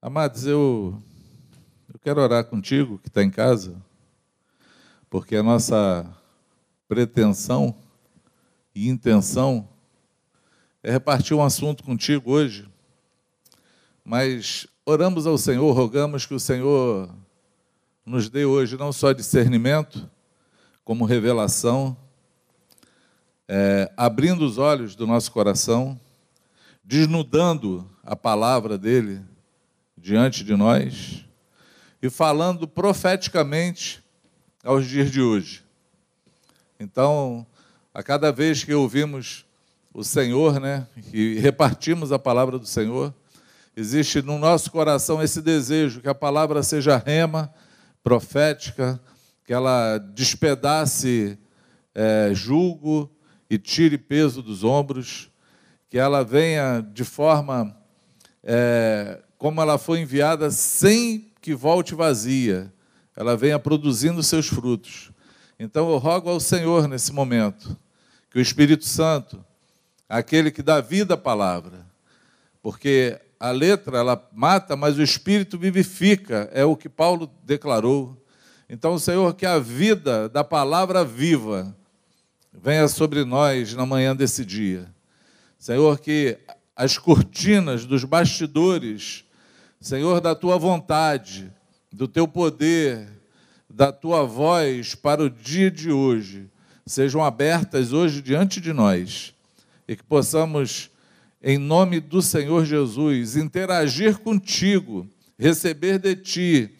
Amados, eu, eu quero orar contigo que está em casa, porque a nossa pretensão e intenção é repartir um assunto contigo hoje, mas oramos ao Senhor, rogamos que o Senhor nos dê hoje não só discernimento, como revelação, é, abrindo os olhos do nosso coração, desnudando a palavra dele diante de nós e falando profeticamente aos dias de hoje. Então, a cada vez que ouvimos o Senhor, né, e repartimos a palavra do Senhor, existe no nosso coração esse desejo que a palavra seja rema, profética, que ela despedace é, julgo e tire peso dos ombros, que ela venha de forma é, como ela foi enviada, sem que volte vazia, ela venha produzindo seus frutos. Então eu rogo ao Senhor nesse momento, que o Espírito Santo, aquele que dá vida à palavra, porque a letra ela mata, mas o Espírito vivifica, é o que Paulo declarou. Então, Senhor, que a vida da palavra viva venha sobre nós na manhã desse dia. Senhor, que as cortinas dos bastidores Senhor, da tua vontade, do teu poder, da tua voz para o dia de hoje, sejam abertas hoje diante de nós e que possamos, em nome do Senhor Jesus, interagir contigo, receber de ti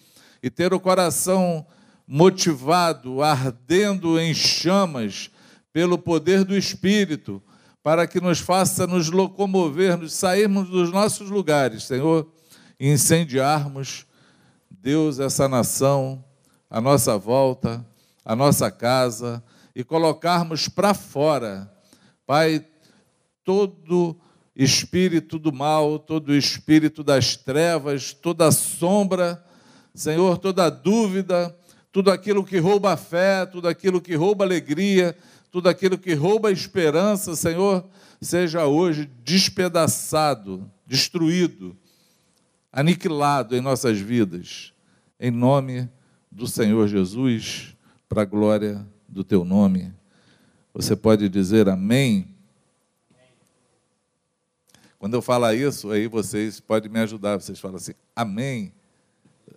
e ter o coração motivado, ardendo em chamas pelo poder do Espírito, para que nos faça nos locomover, nos sairmos dos nossos lugares, Senhor incendiarmos, Deus, essa nação, a nossa volta, a nossa casa, e colocarmos para fora, Pai, todo espírito do mal, todo espírito das trevas, toda sombra, Senhor, toda dúvida, tudo aquilo que rouba fé, tudo aquilo que rouba alegria, tudo aquilo que rouba esperança, Senhor, seja hoje despedaçado, destruído aniquilado em nossas vidas, em nome do Senhor Jesus, para a glória do teu nome. Você pode dizer amém? Quando eu falar isso, aí vocês podem me ajudar. Vocês falam assim, amém.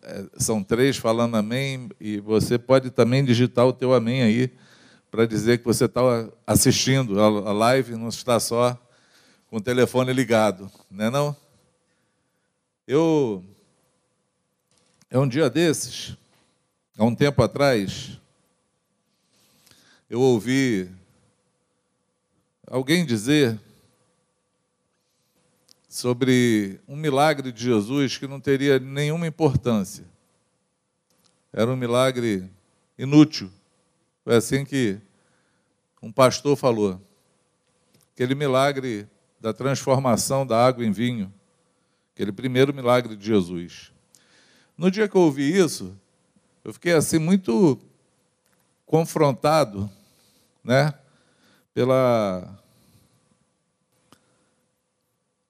É, são três falando amém, e você pode também digitar o teu amém aí, para dizer que você está assistindo a live, não está só com o telefone ligado, não é não? Eu, é um dia desses, há um tempo atrás, eu ouvi alguém dizer sobre um milagre de Jesus que não teria nenhuma importância. Era um milagre inútil. Foi assim que um pastor falou. Aquele milagre da transformação da água em vinho aquele primeiro milagre de Jesus. No dia que eu ouvi isso, eu fiquei assim muito confrontado, né, pela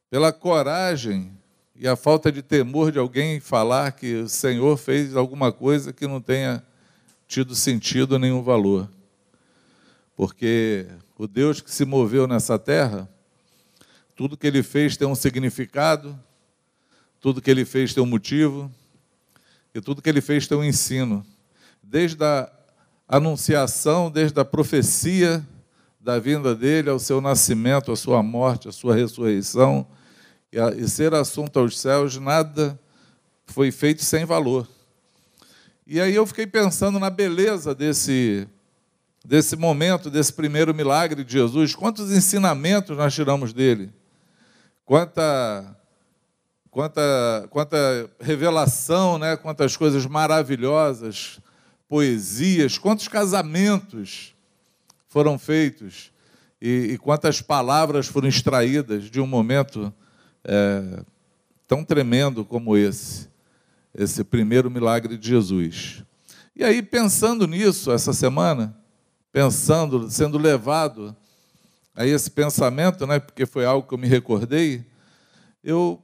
pela coragem e a falta de temor de alguém falar que o Senhor fez alguma coisa que não tenha tido sentido nenhum valor. Porque o Deus que se moveu nessa terra, tudo que ele fez tem um significado, tudo que ele fez tem um motivo, e tudo que ele fez tem um ensino. Desde a anunciação, desde a profecia da vinda dele, ao seu nascimento, à sua morte, à sua ressurreição, e, a, e ser assunto aos céus, nada foi feito sem valor. E aí eu fiquei pensando na beleza desse, desse momento, desse primeiro milagre de Jesus. Quantos ensinamentos nós tiramos dele? Quanta quanta, quanta revelação, né? quantas coisas maravilhosas, poesias, quantos casamentos foram feitos e, e quantas palavras foram extraídas de um momento é, tão tremendo como esse, esse primeiro milagre de Jesus. E aí, pensando nisso essa semana, pensando, sendo levado a esse pensamento, né, porque foi algo que eu me recordei, eu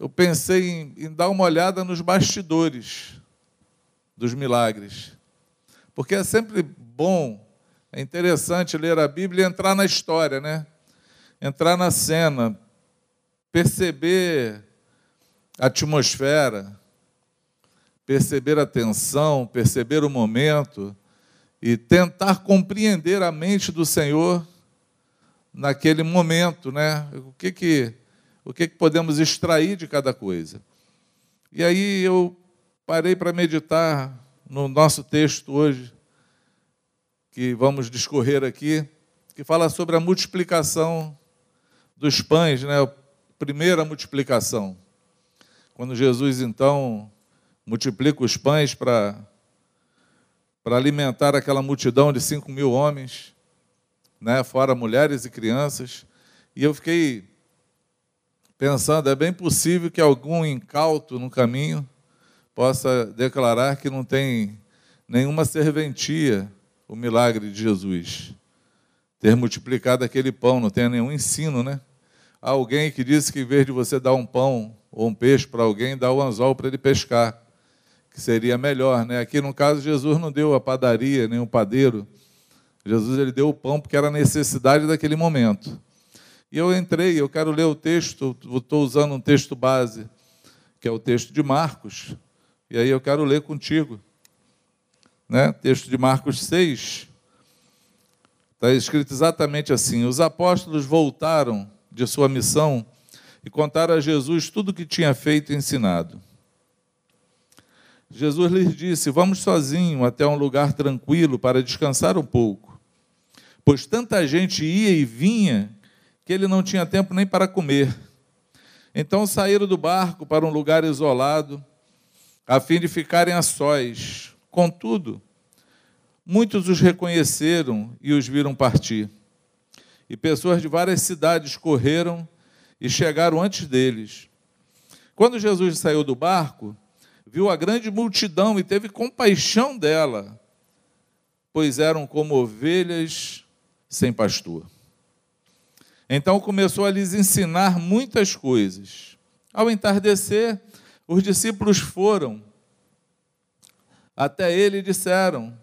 eu pensei em, em dar uma olhada nos bastidores dos milagres. Porque é sempre bom, é interessante ler a Bíblia e entrar na história, né? Entrar na cena, perceber a atmosfera, perceber a tensão, perceber o momento e tentar compreender a mente do Senhor naquele momento, né? O que que o que que podemos extrair de cada coisa? E aí eu parei para meditar no nosso texto hoje que vamos discorrer aqui, que fala sobre a multiplicação dos pães, né? A primeira multiplicação. Quando Jesus então multiplica os pães para para alimentar aquela multidão de cinco mil homens, né, fora mulheres e crianças. E eu fiquei pensando, é bem possível que algum incauto no caminho possa declarar que não tem nenhuma serventia o milagre de Jesus. Ter multiplicado aquele pão, não tem nenhum ensino, né? Alguém que disse que em vez de você dar um pão ou um peixe para alguém, dá o um anzol para ele pescar que seria melhor, né? Aqui no caso Jesus não deu a padaria nem o padeiro. Jesus ele deu o pão porque era necessidade daquele momento. E eu entrei, eu quero ler o texto, estou usando um texto base, que é o texto de Marcos. E aí eu quero ler contigo. Né? Texto de Marcos 6. Está escrito exatamente assim: Os apóstolos voltaram de sua missão e contaram a Jesus tudo o que tinha feito e ensinado. Jesus lhes disse: Vamos sozinho até um lugar tranquilo para descansar um pouco. Pois tanta gente ia e vinha que ele não tinha tempo nem para comer. Então saíram do barco para um lugar isolado, a fim de ficarem a sós. Contudo, muitos os reconheceram e os viram partir. E pessoas de várias cidades correram e chegaram antes deles. Quando Jesus saiu do barco, viu a grande multidão e teve compaixão dela, pois eram como ovelhas sem pastor. Então começou a lhes ensinar muitas coisas. Ao entardecer, os discípulos foram até ele e disseram: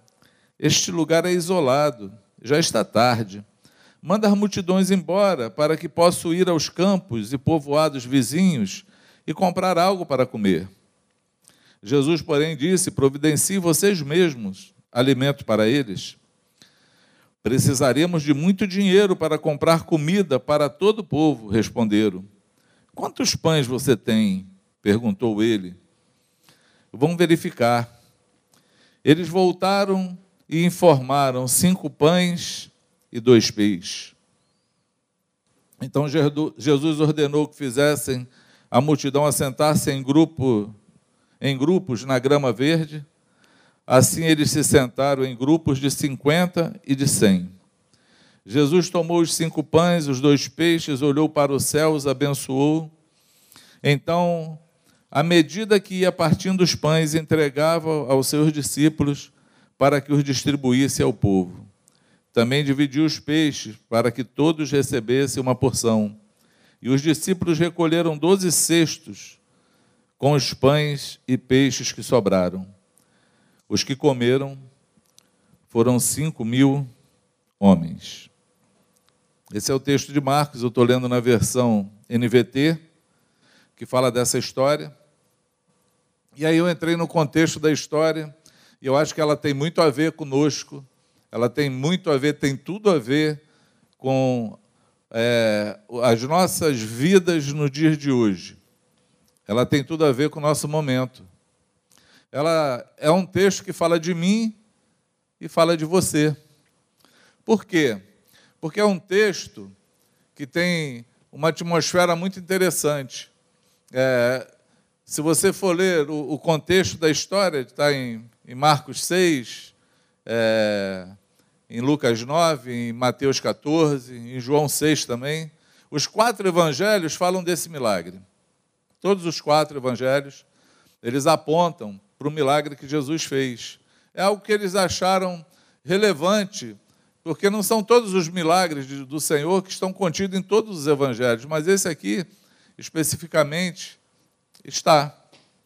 Este lugar é isolado, já está tarde. Manda as multidões embora para que possam ir aos campos e povoados vizinhos e comprar algo para comer. Jesus, porém, disse: Providencie vocês mesmos alimento para eles. Precisaríamos de muito dinheiro para comprar comida para todo o povo, responderam. Quantos pães você tem? perguntou ele. Vamos verificar. Eles voltaram e informaram cinco pães e dois peixes. Então Jesus ordenou que fizessem a multidão assentar-se em grupo em grupos na grama verde. Assim eles se sentaram em grupos de cinquenta e de cem. Jesus tomou os cinco pães, os dois peixes, olhou para os céus, abençoou. Então, à medida que ia partindo os pães, entregava aos seus discípulos para que os distribuísse ao povo. Também dividiu os peixes para que todos recebessem uma porção. E os discípulos recolheram doze cestos com os pães e peixes que sobraram. Os que comeram foram cinco mil homens. Esse é o texto de Marcos, eu estou lendo na versão NVT, que fala dessa história. E aí eu entrei no contexto da história, e eu acho que ela tem muito a ver conosco, ela tem muito a ver, tem tudo a ver com é, as nossas vidas no dia de hoje ela tem tudo a ver com o nosso momento. Ela é um texto que fala de mim e fala de você. Por quê? Porque é um texto que tem uma atmosfera muito interessante. É, se você for ler o, o, contexto da história, está em, em Marcos 6, é, em Lucas 9, em Mateus 14, em João 6 também, os quatro evangelhos falam desse milagre. Todos os quatro evangelhos, eles apontam para o milagre que Jesus fez. É algo que eles acharam relevante, porque não são todos os milagres do Senhor que estão contidos em todos os evangelhos, mas esse aqui, especificamente, Está.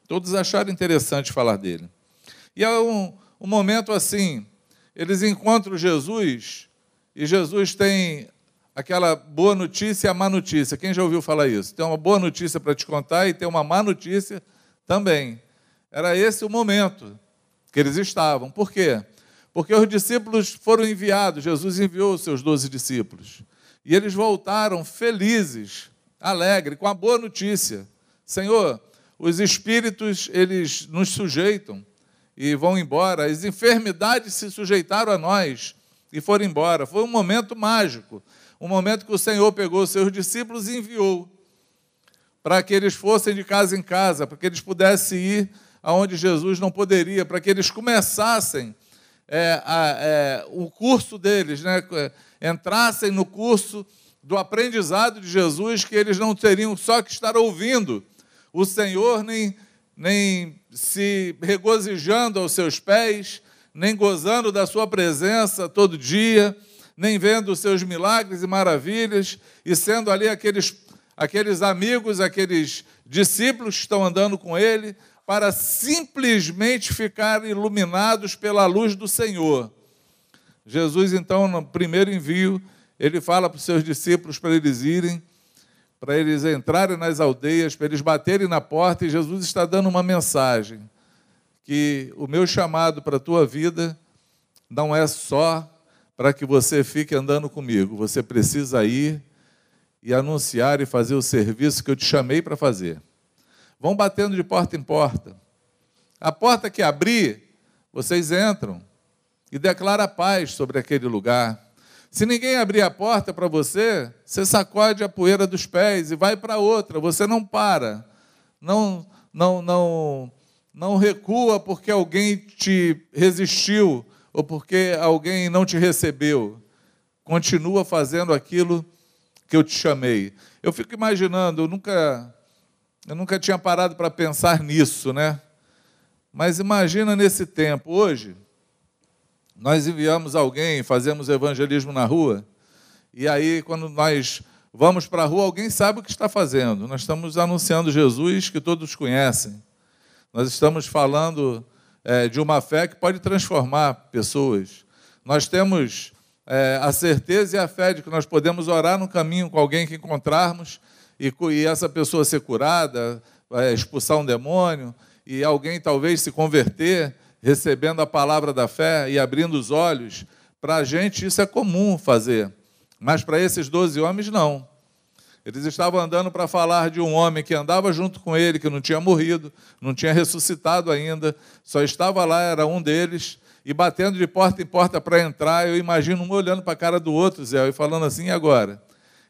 Todos acharam interessante falar dele. E é um, um momento assim, eles encontram Jesus e Jesus tem aquela boa notícia e a má notícia. Quem já ouviu falar isso? Tem uma boa notícia para te contar e tem uma má notícia também. Era esse o momento que eles estavam. Por quê? Porque os discípulos foram enviados, Jesus enviou os seus doze discípulos. E eles voltaram felizes, alegres, com a boa notícia. Senhor, os espíritos, eles nos sujeitam e vão embora. As enfermidades se sujeitaram a nós e foram embora. Foi um momento mágico, um momento que o Senhor pegou os seus discípulos e enviou para que eles fossem de casa em casa, para que eles pudessem ir aonde Jesus não poderia, para que eles começassem é, a, é, o curso deles, né? entrassem no curso do aprendizado de Jesus, que eles não teriam só que estar ouvindo o Senhor, nem, nem se regozijando aos seus pés, nem gozando da sua presença todo dia, nem vendo os seus milagres e maravilhas, e sendo ali aqueles, aqueles amigos, aqueles discípulos que estão andando com ele, para simplesmente ficar iluminados pela luz do Senhor. Jesus, então, no primeiro envio, ele fala para os seus discípulos para eles irem, para eles entrarem nas aldeias, para eles baterem na porta, e Jesus está dando uma mensagem: que o meu chamado para a tua vida não é só para que você fique andando comigo, você precisa ir e anunciar e fazer o serviço que eu te chamei para fazer. Vão batendo de porta em porta. A porta que abrir, vocês entram e declara paz sobre aquele lugar. Se ninguém abrir a porta para você, você sacode a poeira dos pés e vai para outra. Você não para, não, não, não, não recua porque alguém te resistiu ou porque alguém não te recebeu. Continua fazendo aquilo que eu te chamei. Eu fico imaginando, eu nunca eu nunca tinha parado para pensar nisso, né? Mas imagina nesse tempo, hoje, nós enviamos alguém, fazemos evangelismo na rua, e aí quando nós vamos para a rua, alguém sabe o que está fazendo. Nós estamos anunciando Jesus que todos conhecem. Nós estamos falando é, de uma fé que pode transformar pessoas. Nós temos é, a certeza e a fé de que nós podemos orar no caminho com alguém que encontrarmos e, e essa pessoa ser curada, expulsar um demônio, e alguém talvez se converter, recebendo a palavra da fé e abrindo os olhos. Para a gente isso é comum fazer, mas para esses doze homens não. Eles estavam andando para falar de um homem que andava junto com ele, que não tinha morrido, não tinha ressuscitado ainda, só estava lá, era um deles, e batendo de porta em porta para entrar. Eu imagino um olhando para a cara do outro, Zé, e falando assim: e agora?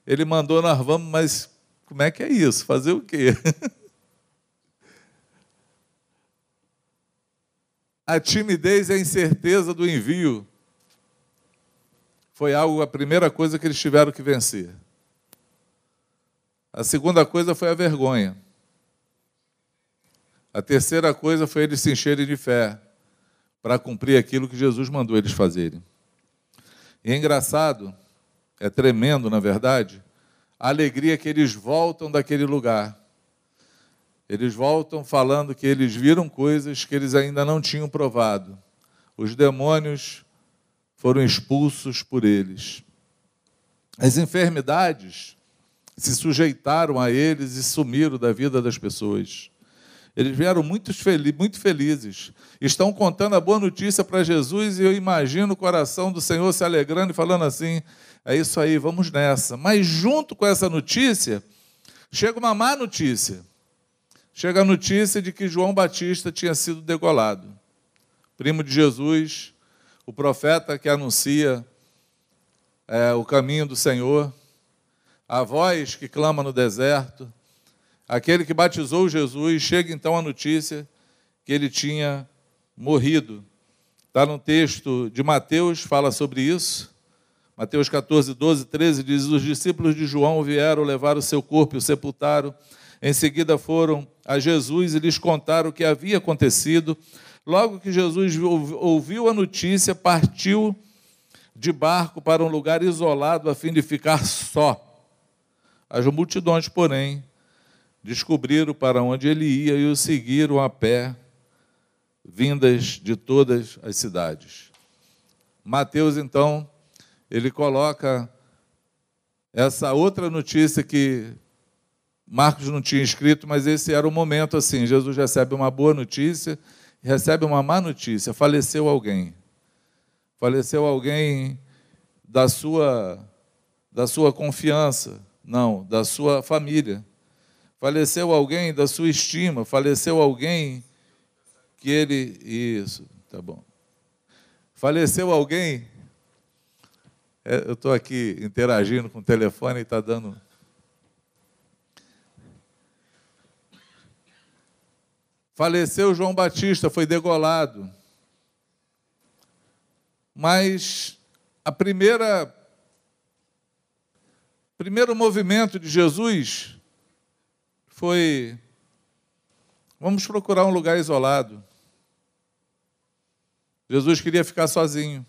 Ele mandou, nós vamos, mas como é que é isso? Fazer o quê? a timidez e a incerteza do envio foi algo, a primeira coisa que eles tiveram que vencer. A segunda coisa foi a vergonha. A terceira coisa foi eles se encherem de fé para cumprir aquilo que Jesus mandou eles fazerem. E é engraçado, é tremendo, na verdade, a alegria que eles voltam daquele lugar. Eles voltam falando que eles viram coisas que eles ainda não tinham provado. Os demônios foram expulsos por eles. As enfermidades se sujeitaram a eles e sumiram da vida das pessoas. Eles vieram muito, muito felizes. Estão contando a boa notícia para Jesus e eu imagino o coração do Senhor se alegrando e falando assim: é isso aí, vamos nessa. Mas junto com essa notícia, chega uma má notícia. Chega a notícia de que João Batista tinha sido degolado. Primo de Jesus, o profeta que anuncia é, o caminho do Senhor, a voz que clama no deserto, aquele que batizou Jesus, chega então a notícia que ele tinha morrido. Está no texto de Mateus, fala sobre isso. Mateus 14, 12, 13 diz: Os discípulos de João vieram levar o seu corpo e o sepultaram. Em seguida foram a Jesus e lhes contaram o que havia acontecido. Logo que Jesus ouviu a notícia, partiu de barco para um lugar isolado a fim de ficar só. As multidões, porém, descobriram para onde ele ia e o seguiram a pé, vindas de todas as cidades. Mateus, então, ele coloca essa outra notícia que Marcos não tinha escrito, mas esse era o momento assim: Jesus recebe uma boa notícia e recebe uma má notícia. Faleceu alguém. Faleceu alguém da sua da sua confiança, não, da sua família. Faleceu alguém da sua estima, faleceu alguém que ele isso, tá bom. Faleceu alguém eu estou aqui interagindo com o telefone e está dando. Faleceu João Batista, foi degolado. Mas a primeira primeiro movimento de Jesus foi vamos procurar um lugar isolado. Jesus queria ficar sozinho.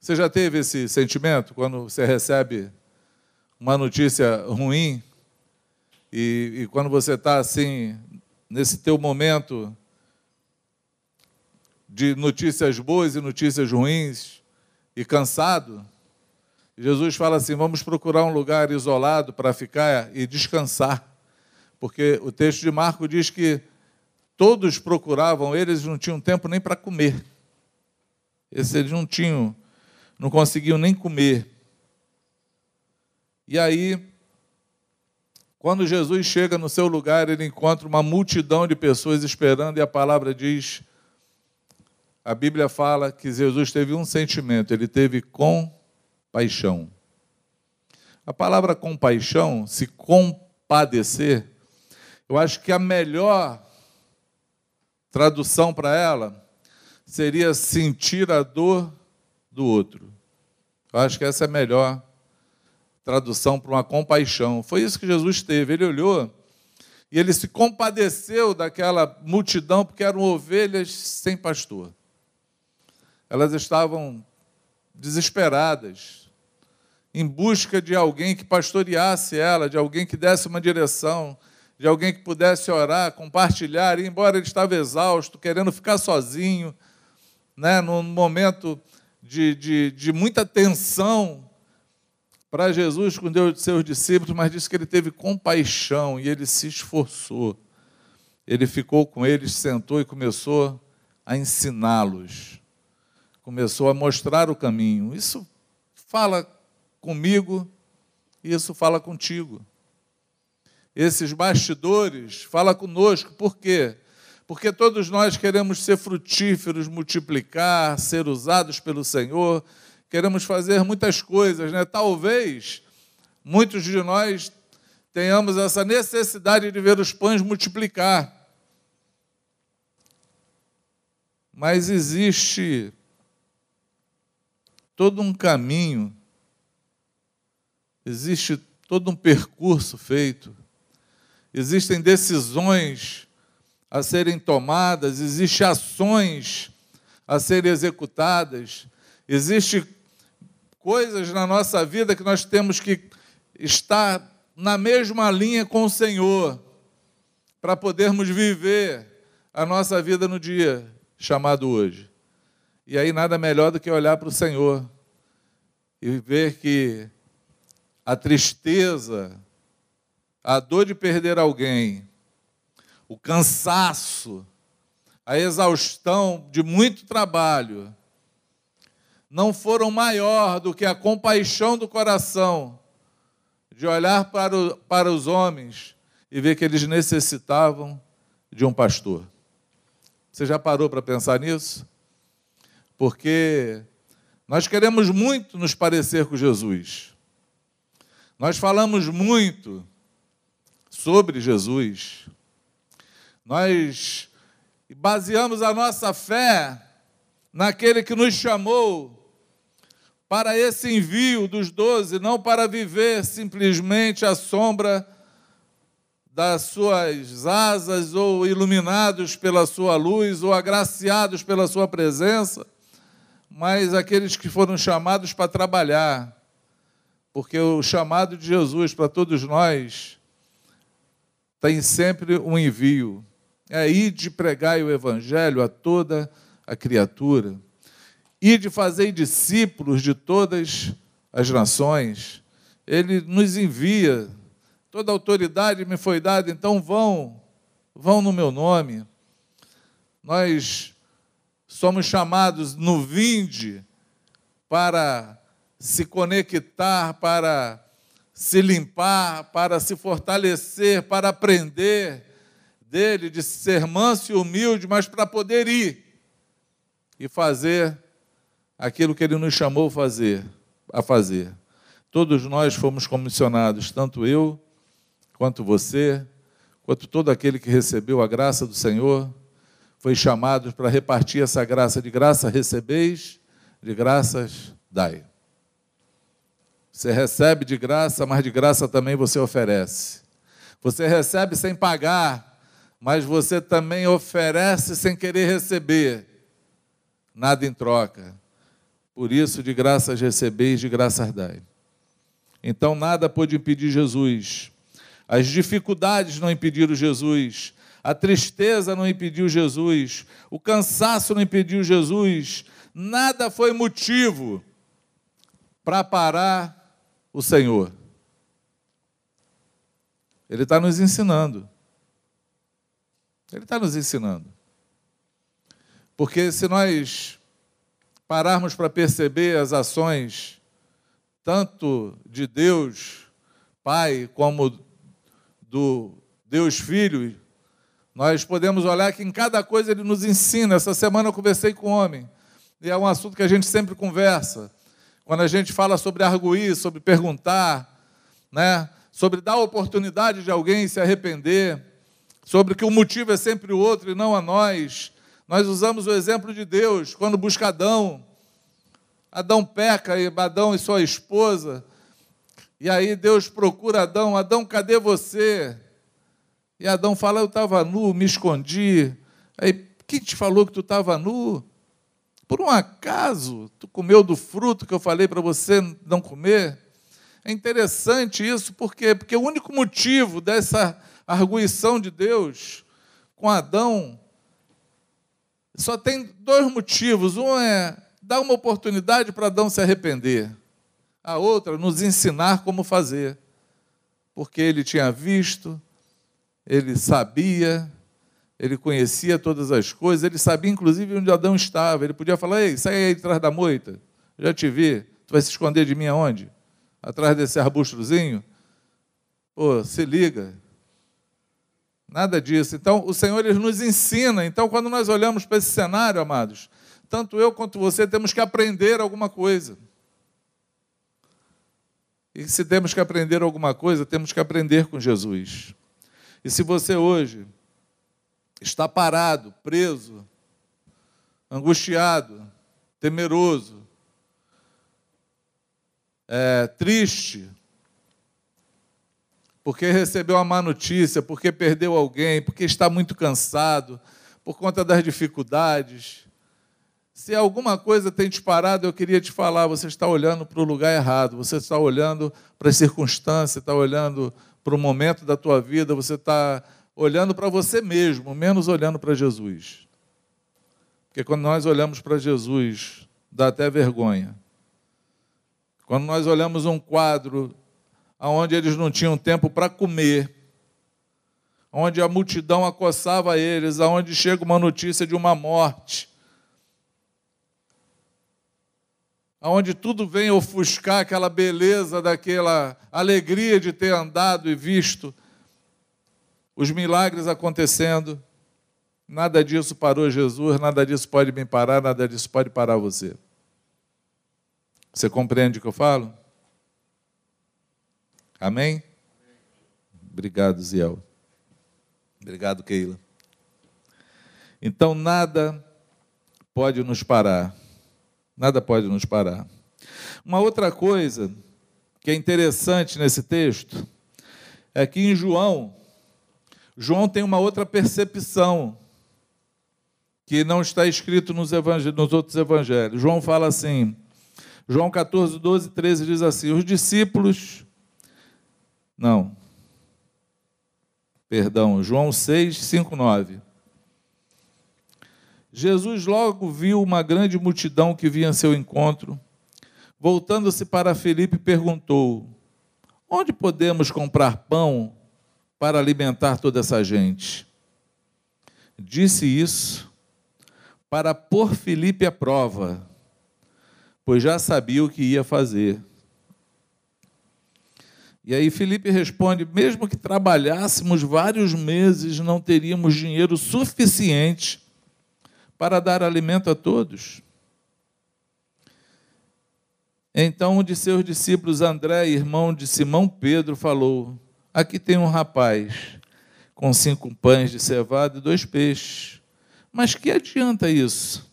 Você já teve esse sentimento quando você recebe uma notícia ruim e, e quando você está assim, nesse teu momento de notícias boas e notícias ruins e cansado? Jesus fala assim: vamos procurar um lugar isolado para ficar e descansar. Porque o texto de Marco diz que todos procuravam, eles não tinham tempo nem para comer. Eles não tinham não conseguiam nem comer. E aí, quando Jesus chega no seu lugar, ele encontra uma multidão de pessoas esperando, e a palavra diz: a Bíblia fala que Jesus teve um sentimento, ele teve compaixão. A palavra compaixão, se compadecer, eu acho que a melhor tradução para ela seria sentir a dor do outro. Eu acho que essa é a melhor tradução para uma compaixão. Foi isso que Jesus teve. Ele olhou e ele se compadeceu daquela multidão, porque eram ovelhas sem pastor. Elas estavam desesperadas, em busca de alguém que pastoreasse ela, de alguém que desse uma direção, de alguém que pudesse orar, compartilhar, e embora ele estava exausto, querendo ficar sozinho, né, num momento de, de, de muita tensão para Jesus com Deus seus discípulos, mas disse que ele teve compaixão e ele se esforçou. Ele ficou com eles, sentou e começou a ensiná-los. Começou a mostrar o caminho. Isso fala comigo, isso fala contigo. Esses bastidores fala conosco, por quê? Todos nós queremos ser frutíferos, multiplicar, ser usados pelo Senhor, queremos fazer muitas coisas, né? Talvez muitos de nós tenhamos essa necessidade de ver os pães multiplicar. Mas existe todo um caminho, existe todo um percurso feito, existem decisões a serem tomadas, existem ações a serem executadas, existem coisas na nossa vida que nós temos que estar na mesma linha com o Senhor para podermos viver a nossa vida no dia chamado hoje. E aí nada melhor do que olhar para o Senhor e ver que a tristeza, a dor de perder alguém, o cansaço, a exaustão de muito trabalho, não foram maior do que a compaixão do coração de olhar para, o, para os homens e ver que eles necessitavam de um pastor. Você já parou para pensar nisso? Porque nós queremos muito nos parecer com Jesus. Nós falamos muito sobre Jesus. Nós baseamos a nossa fé naquele que nos chamou para esse envio dos doze, não para viver simplesmente à sombra das suas asas, ou iluminados pela sua luz, ou agraciados pela sua presença, mas aqueles que foram chamados para trabalhar, porque o chamado de Jesus para todos nós tem sempre um envio. É ir de pregar o evangelho a toda a criatura. E de fazer discípulos de todas as nações. Ele nos envia. Toda autoridade me foi dada, então vão, vão no meu nome. Nós somos chamados no vinde para se conectar, para se limpar, para se fortalecer, para aprender dele, de ser manso e humilde, mas para poder ir e fazer aquilo que ele nos chamou fazer, a fazer. Todos nós fomos comissionados, tanto eu, quanto você, quanto todo aquele que recebeu a graça do Senhor, foi chamado para repartir essa graça. De graça recebeis, de graças dai. Você recebe de graça, mas de graça também você oferece. Você recebe sem pagar, mas você também oferece sem querer receber. Nada em troca. Por isso, de graças recebeis, de graças dai. Então, nada pôde impedir Jesus. As dificuldades não impediram Jesus. A tristeza não impediu Jesus. O cansaço não impediu Jesus. Nada foi motivo para parar o Senhor. Ele está nos ensinando. Ele está nos ensinando. Porque se nós pararmos para perceber as ações, tanto de Deus Pai, como do Deus Filho, nós podemos olhar que em cada coisa ele nos ensina. Essa semana eu conversei com um homem, e é um assunto que a gente sempre conversa. Quando a gente fala sobre arguir, sobre perguntar, né? sobre dar oportunidade de alguém se arrepender, sobre que o motivo é sempre o outro e não a nós. Nós usamos o exemplo de Deus quando busca Adão. Adão peca, e Adão e sua esposa. E aí Deus procura Adão: Adão, cadê você? E Adão fala: Eu estava nu, me escondi. Aí, quem te falou que tu estava nu? Por um acaso, tu comeu do fruto que eu falei para você não comer? É interessante isso, por quê? Porque o único motivo dessa arguição de Deus com Adão só tem dois motivos. Um é dar uma oportunidade para Adão se arrepender. A outra, nos ensinar como fazer. Porque ele tinha visto, ele sabia, ele conhecia todas as coisas, ele sabia inclusive onde Adão estava. Ele podia falar: Ei, sai aí atrás da moita, já te vi. Tu vai se esconder de mim aonde? Atrás desse arbustozinho? Pô, se liga. Nada disso. Então, o Senhor ele nos ensina. Então, quando nós olhamos para esse cenário, amados, tanto eu quanto você temos que aprender alguma coisa. E se temos que aprender alguma coisa, temos que aprender com Jesus. E se você hoje está parado, preso, angustiado, temeroso, é, triste, porque recebeu uma má notícia, porque perdeu alguém, porque está muito cansado, por conta das dificuldades. Se alguma coisa tem te parado, eu queria te falar: você está olhando para o lugar errado, você está olhando para as circunstâncias, está olhando para o momento da tua vida, você está olhando para você mesmo, menos olhando para Jesus. Porque quando nós olhamos para Jesus, dá até vergonha. Quando nós olhamos um quadro onde eles não tinham tempo para comer, onde a multidão acossava eles, aonde chega uma notícia de uma morte, aonde tudo vem ofuscar aquela beleza daquela alegria de ter andado e visto os milagres acontecendo. Nada disso parou Jesus, nada disso pode me parar, nada disso pode parar você. Você compreende o que eu falo? Amém? Obrigado, Ziel. Obrigado, Keila. Então, nada pode nos parar. Nada pode nos parar. Uma outra coisa que é interessante nesse texto é que em João, João tem uma outra percepção que não está escrito nos, nos outros evangelhos. João fala assim, João 14, 12, 13 diz assim: Os discípulos. Não. Perdão, João 6, 5, 9. Jesus logo viu uma grande multidão que vinha a seu encontro. Voltando-se para Felipe, perguntou: Onde podemos comprar pão para alimentar toda essa gente? Disse isso para pôr Felipe à prova, pois já sabia o que ia fazer. E aí Felipe responde: mesmo que trabalhássemos vários meses, não teríamos dinheiro suficiente para dar alimento a todos. Então um de seus discípulos, André, irmão de Simão Pedro, falou: Aqui tem um rapaz com cinco pães de cevada e dois peixes. Mas que adianta isso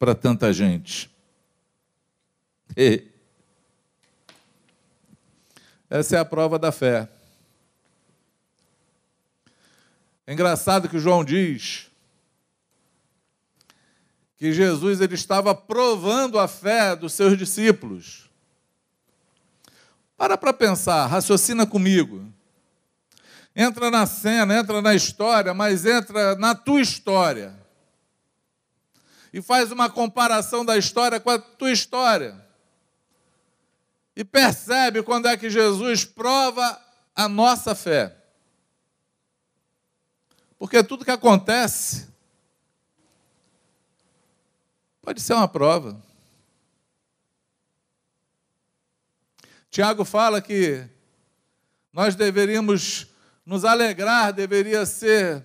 para tanta gente? Essa é a prova da fé. É engraçado que João diz que Jesus ele estava provando a fé dos seus discípulos. Para para pensar, raciocina comigo. Entra na cena, entra na história, mas entra na tua história. E faz uma comparação da história com a tua história. E percebe quando é que Jesus prova a nossa fé. Porque tudo que acontece Pode ser uma prova. Tiago fala que nós deveríamos nos alegrar, deveria ser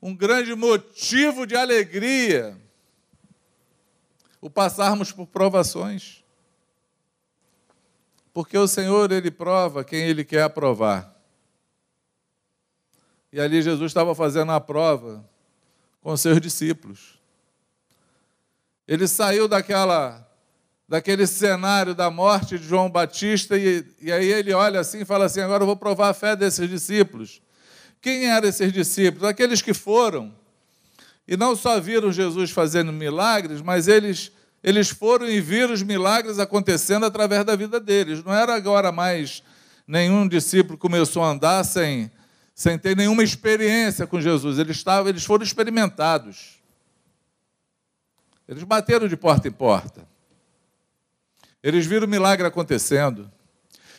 um grande motivo de alegria o passarmos por provações. Porque o Senhor, Ele prova quem Ele quer aprovar. E ali Jesus estava fazendo a prova com seus discípulos. Ele saiu daquela daquele cenário da morte de João Batista e, e aí ele olha assim e fala assim: agora eu vou provar a fé desses discípulos. Quem eram esses discípulos? Aqueles que foram e não só viram Jesus fazendo milagres, mas eles eles foram e viram os milagres acontecendo através da vida deles. Não era agora mais nenhum discípulo começou a andar sem, sem ter nenhuma experiência com Jesus. Eles, estavam, eles foram experimentados. Eles bateram de porta em porta. Eles viram o milagre acontecendo.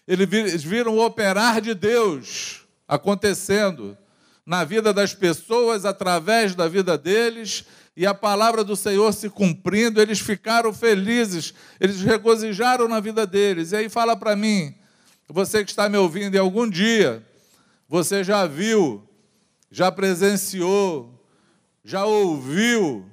Eles viram o operar de Deus acontecendo na vida das pessoas, através da vida deles, e a palavra do Senhor se cumprindo, eles ficaram felizes, eles regozijaram na vida deles. E aí fala para mim, você que está me ouvindo e algum dia você já viu, já presenciou, já ouviu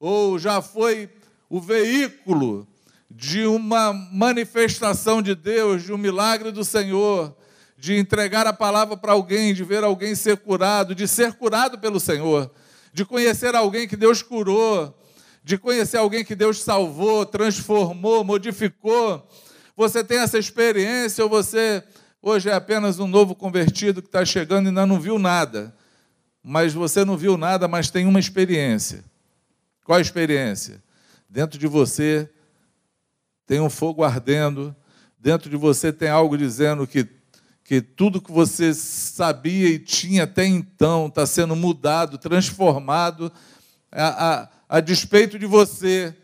ou já foi o veículo de uma manifestação de Deus, de um milagre do Senhor, de entregar a palavra para alguém, de ver alguém ser curado, de ser curado pelo Senhor, de conhecer alguém que Deus curou, de conhecer alguém que Deus salvou, transformou, modificou. Você tem essa experiência ou você hoje é apenas um novo convertido que está chegando e ainda não viu nada? Mas você não viu nada, mas tem uma experiência. Qual a experiência? Dentro de você tem um fogo ardendo, dentro de você tem algo dizendo que, que tudo que você sabia e tinha até então está sendo mudado, transformado, a, a, a despeito de você.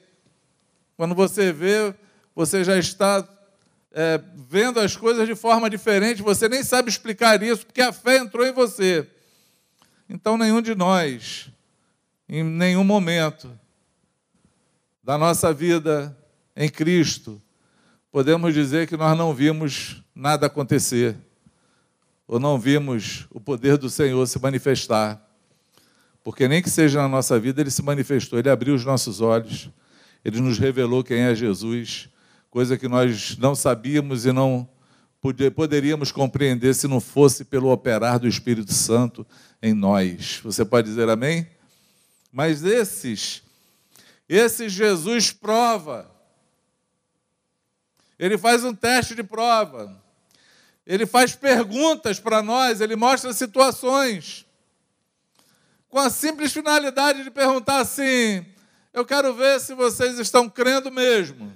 Quando você vê, você já está é, vendo as coisas de forma diferente, você nem sabe explicar isso, porque a fé entrou em você. Então, nenhum de nós em nenhum momento da nossa vida em Cristo podemos dizer que nós não vimos nada acontecer, ou não vimos o poder do Senhor se manifestar. Porque nem que seja na nossa vida, ele se manifestou, ele abriu os nossos olhos, ele nos revelou quem é Jesus, coisa que nós não sabíamos e não poderíamos compreender se não fosse pelo operar do Espírito Santo em nós. Você pode dizer amém? Mas esses, esses Jesus prova. Ele faz um teste de prova. Ele faz perguntas para nós, ele mostra situações. Com a simples finalidade de perguntar assim: eu quero ver se vocês estão crendo mesmo.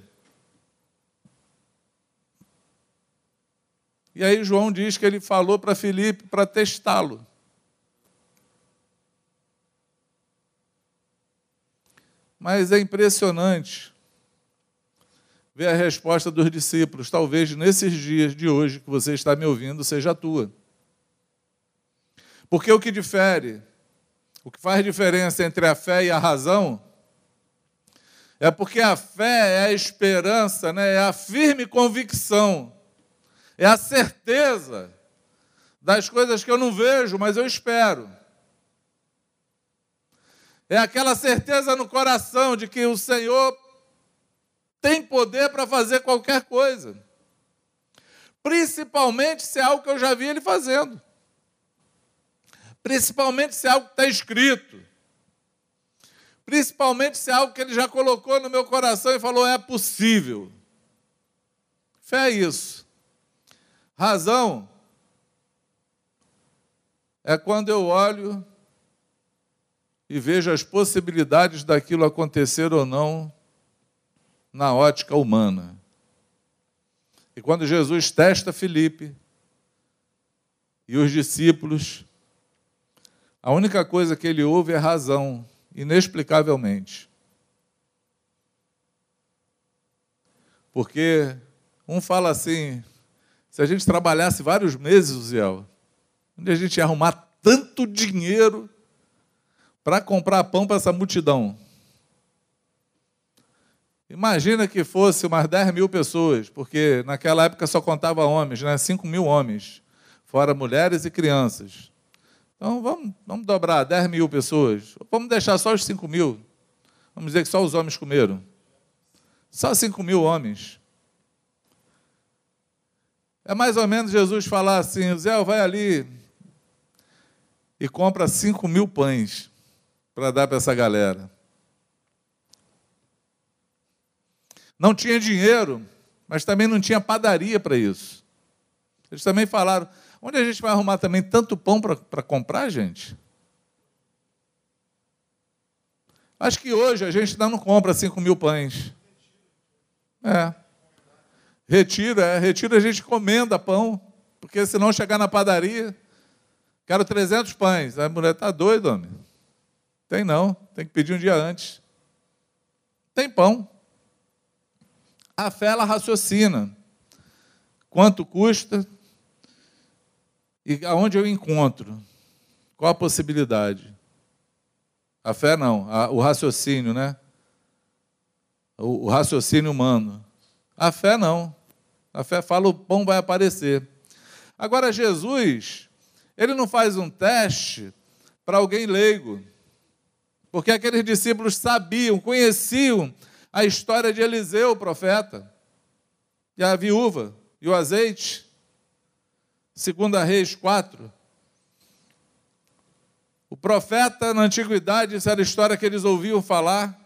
E aí João diz que ele falou para Felipe para testá-lo. Mas é impressionante ver a resposta dos discípulos. Talvez nesses dias de hoje que você está me ouvindo seja a tua. Porque o que difere, o que faz diferença entre a fé e a razão, é porque a fé é a esperança, né? é a firme convicção, é a certeza das coisas que eu não vejo, mas eu espero. É aquela certeza no coração de que o Senhor tem poder para fazer qualquer coisa. Principalmente se é algo que eu já vi ele fazendo. Principalmente se é algo que está escrito. Principalmente se é algo que ele já colocou no meu coração e falou: é possível. Fé é isso. Razão é quando eu olho e vejo as possibilidades daquilo acontecer ou não na ótica humana. E quando Jesus testa Filipe e os discípulos, a única coisa que ele ouve é razão, inexplicavelmente. Porque um fala assim: se a gente trabalhasse vários meses, Uziel, onde a gente ia arrumar tanto dinheiro para comprar pão para essa multidão? Imagina que fosse umas 10 mil pessoas, porque naquela época só contava homens, né? 5 mil homens, fora mulheres e crianças. Então vamos, vamos dobrar 10 mil pessoas. Vamos deixar só os 5 mil. Vamos dizer que só os homens comeram. Só 5 mil homens. É mais ou menos Jesus falar assim: Zé, vai ali e compra 5 mil pães para dar para essa galera. Não tinha dinheiro, mas também não tinha padaria para isso. Eles também falaram: onde a gente vai arrumar também tanto pão para comprar, gente? Acho que hoje a gente ainda não compra 5 mil pães. É. Retira, é. Retira a gente comenda pão, porque senão chegar na padaria, quero 300 pães. A mulher está doida, homem. Tem não, tem que pedir um dia antes. Tem pão. A fé ela raciocina. Quanto custa? E aonde eu encontro? Qual a possibilidade? A fé não, a, o raciocínio, né? O, o raciocínio humano. A fé não. A fé fala o pão vai aparecer. Agora Jesus, ele não faz um teste para alguém leigo. Porque aqueles discípulos sabiam, conheciam a história de Eliseu, o profeta, e a viúva, e o azeite. Segunda Reis 4. O profeta na antiguidade, essa era a história que eles ouviam falar.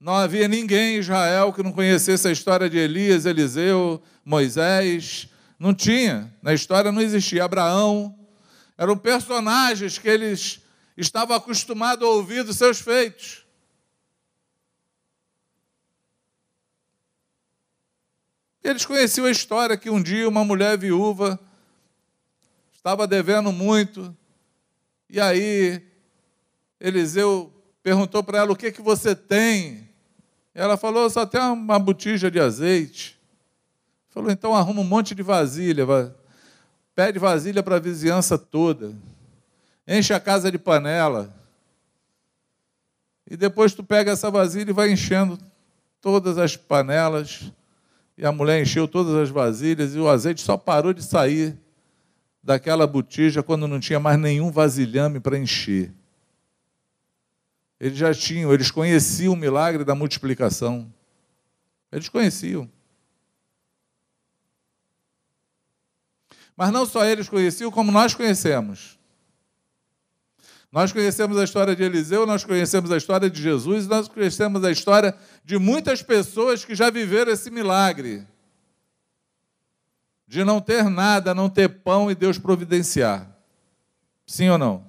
Não havia ninguém em Israel que não conhecesse a história de Elias, Eliseu, Moisés. Não tinha. Na história não existia. Abraão. Eram personagens que eles estavam acostumados a ouvir dos seus feitos. Eles conheciam a história que um dia uma mulher viúva estava devendo muito, e aí Eliseu perguntou para ela: O que, que você tem? Ela falou: Só tem uma botija de azeite. Falou: Então arruma um monte de vasilha, pede vasilha para a vizinhança toda, enche a casa de panela. E depois tu pega essa vasilha e vai enchendo todas as panelas e a mulher encheu todas as vasilhas e o azeite só parou de sair daquela botija quando não tinha mais nenhum vasilhame para encher. Eles já tinham, eles conheciam o milagre da multiplicação. Eles conheciam. Mas não só eles conheciam, como nós conhecemos. Nós conhecemos a história de Eliseu, nós conhecemos a história de Jesus, nós conhecemos a história de muitas pessoas que já viveram esse milagre de não ter nada, não ter pão e Deus providenciar. Sim ou não?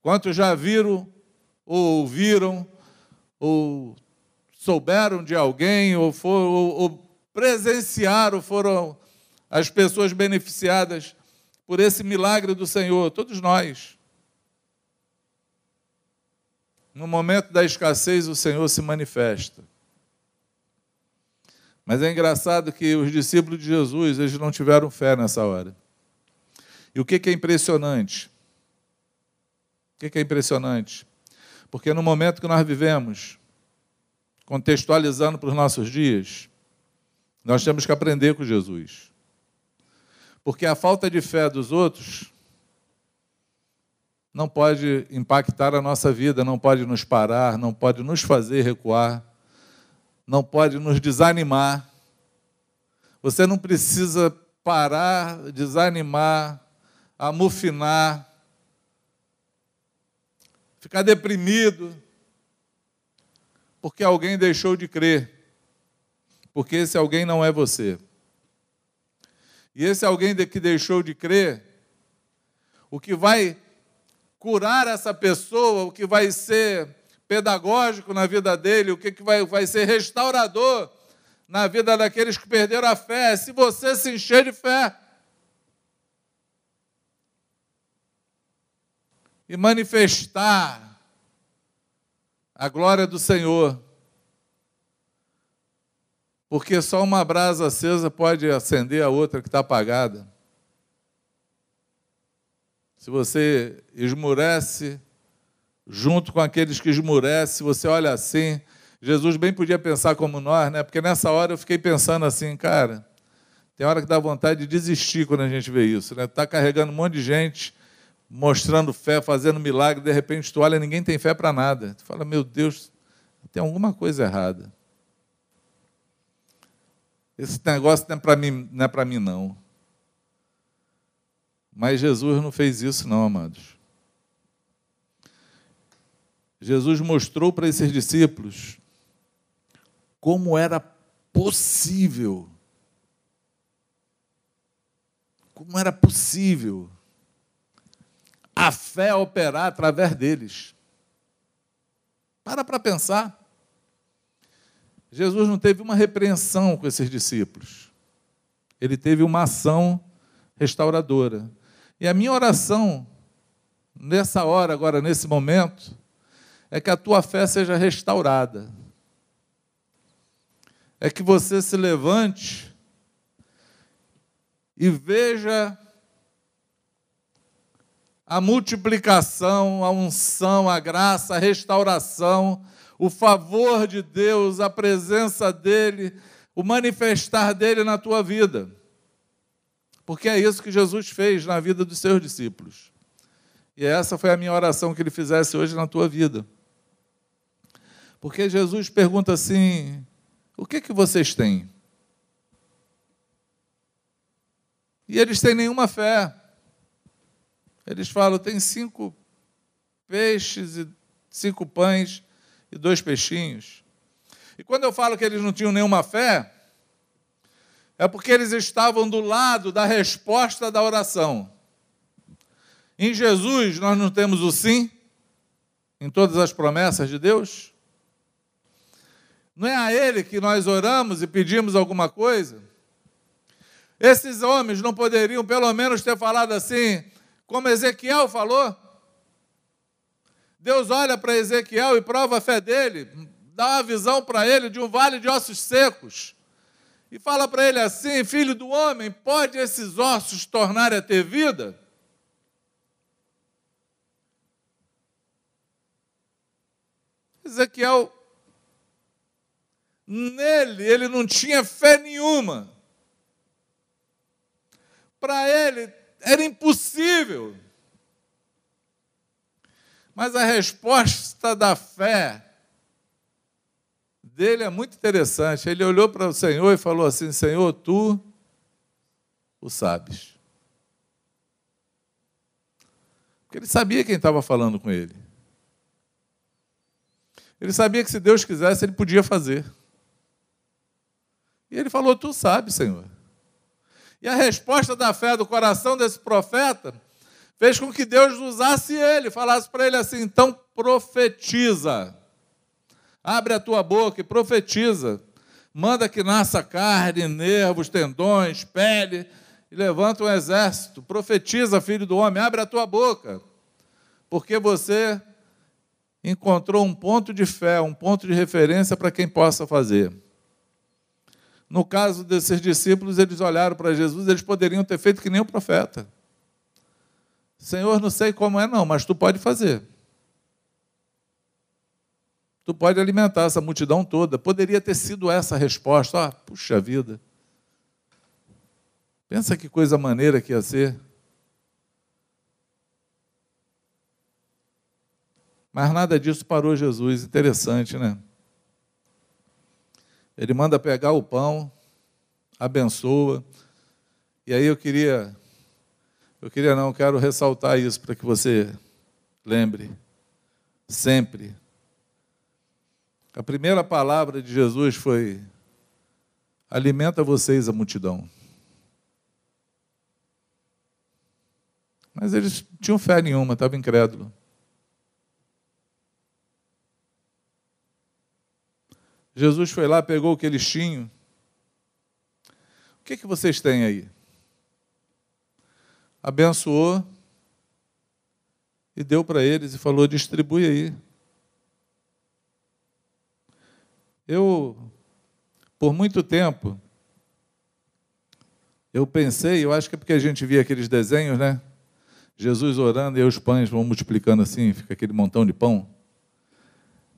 Quantos já viram, ou ouviram, ou souberam de alguém, ou, for, ou, ou presenciaram, foram as pessoas beneficiadas por esse milagre do Senhor, todos nós. No momento da escassez, o Senhor se manifesta. Mas é engraçado que os discípulos de Jesus, eles não tiveram fé nessa hora. E o que é impressionante? O que é impressionante? Porque no momento que nós vivemos, contextualizando para os nossos dias, nós temos que aprender com Jesus. Porque a falta de fé dos outros não pode impactar a nossa vida, não pode nos parar, não pode nos fazer recuar, não pode nos desanimar. Você não precisa parar, desanimar, amufinar, ficar deprimido, porque alguém deixou de crer, porque esse alguém não é você. E esse alguém que deixou de crer, o que vai curar essa pessoa, o que vai ser pedagógico na vida dele, o que vai, vai ser restaurador na vida daqueles que perderam a fé, se você se encher de fé. E manifestar a glória do Senhor. Porque só uma brasa acesa pode acender a outra que está apagada. Se você esmurece junto com aqueles que esmurecem, você olha assim, Jesus bem podia pensar como nós, né? Porque nessa hora eu fiquei pensando assim, cara, tem hora que dá vontade de desistir quando a gente vê isso, né? Tá carregando um monte de gente, mostrando fé, fazendo milagre, de repente tu olha, ninguém tem fé para nada. Tu fala, meu Deus, tem alguma coisa errada. Esse negócio não é para mim, não é mim não. Mas Jesus não fez isso não, amados. Jesus mostrou para esses discípulos como era possível como era possível a fé operar através deles. Para para pensar. Jesus não teve uma repreensão com esses discípulos. Ele teve uma ação restauradora. E a minha oração, nessa hora, agora, nesse momento, é que a tua fé seja restaurada. É que você se levante e veja a multiplicação, a unção, a graça, a restauração, o favor de Deus, a presença dEle, o manifestar dEle na tua vida. Porque é isso que Jesus fez na vida dos seus discípulos. E essa foi a minha oração que ele fizesse hoje na tua vida. Porque Jesus pergunta assim: o que, que vocês têm? E eles têm nenhuma fé. Eles falam: tem cinco peixes e cinco pães e dois peixinhos. E quando eu falo que eles não tinham nenhuma fé, é porque eles estavam do lado da resposta da oração. Em Jesus, nós não temos o sim em todas as promessas de Deus? Não é a Ele que nós oramos e pedimos alguma coisa? Esses homens não poderiam, pelo menos, ter falado assim, como Ezequiel falou? Deus olha para Ezequiel e prova a fé dele, dá uma visão para ele de um vale de ossos secos. E fala para ele assim: Filho do homem, pode esses ossos tornarem a ter vida? Ezequiel Nele, ele não tinha fé nenhuma. Para ele, era impossível. Mas a resposta da fé dele é muito interessante. Ele olhou para o Senhor e falou assim: Senhor, tu o sabes. Porque ele sabia quem estava falando com ele. Ele sabia que se Deus quisesse, ele podia fazer. E ele falou: Tu sabes, Senhor. E a resposta da fé do coração desse profeta fez com que Deus usasse ele, falasse para ele assim: então profetiza. Abre a tua boca e profetiza. Manda que nasça carne, nervos, tendões, pele, e levanta um exército. Profetiza, filho do homem, abre a tua boca, porque você encontrou um ponto de fé, um ponto de referência para quem possa fazer. No caso desses discípulos, eles olharam para Jesus, eles poderiam ter feito que nem o profeta. Senhor, não sei como é, não, mas tu pode fazer. Tu pode alimentar essa multidão toda. Poderia ter sido essa a resposta. Ah, puxa vida. Pensa que coisa maneira que ia ser. Mas nada disso parou Jesus. Interessante, né? Ele manda pegar o pão, abençoa. E aí eu queria, eu queria não, quero ressaltar isso para que você lembre sempre. A primeira palavra de Jesus foi: alimenta vocês a multidão. Mas eles tinham fé nenhuma, estavam incrédulos. Jesus foi lá, pegou o que eles tinham. O que, que vocês têm aí? Abençoou e deu para eles e falou: distribui aí. Eu, por muito tempo, eu pensei, eu acho que é porque a gente via aqueles desenhos, né? Jesus orando e os pães vão multiplicando assim, fica aquele montão de pão.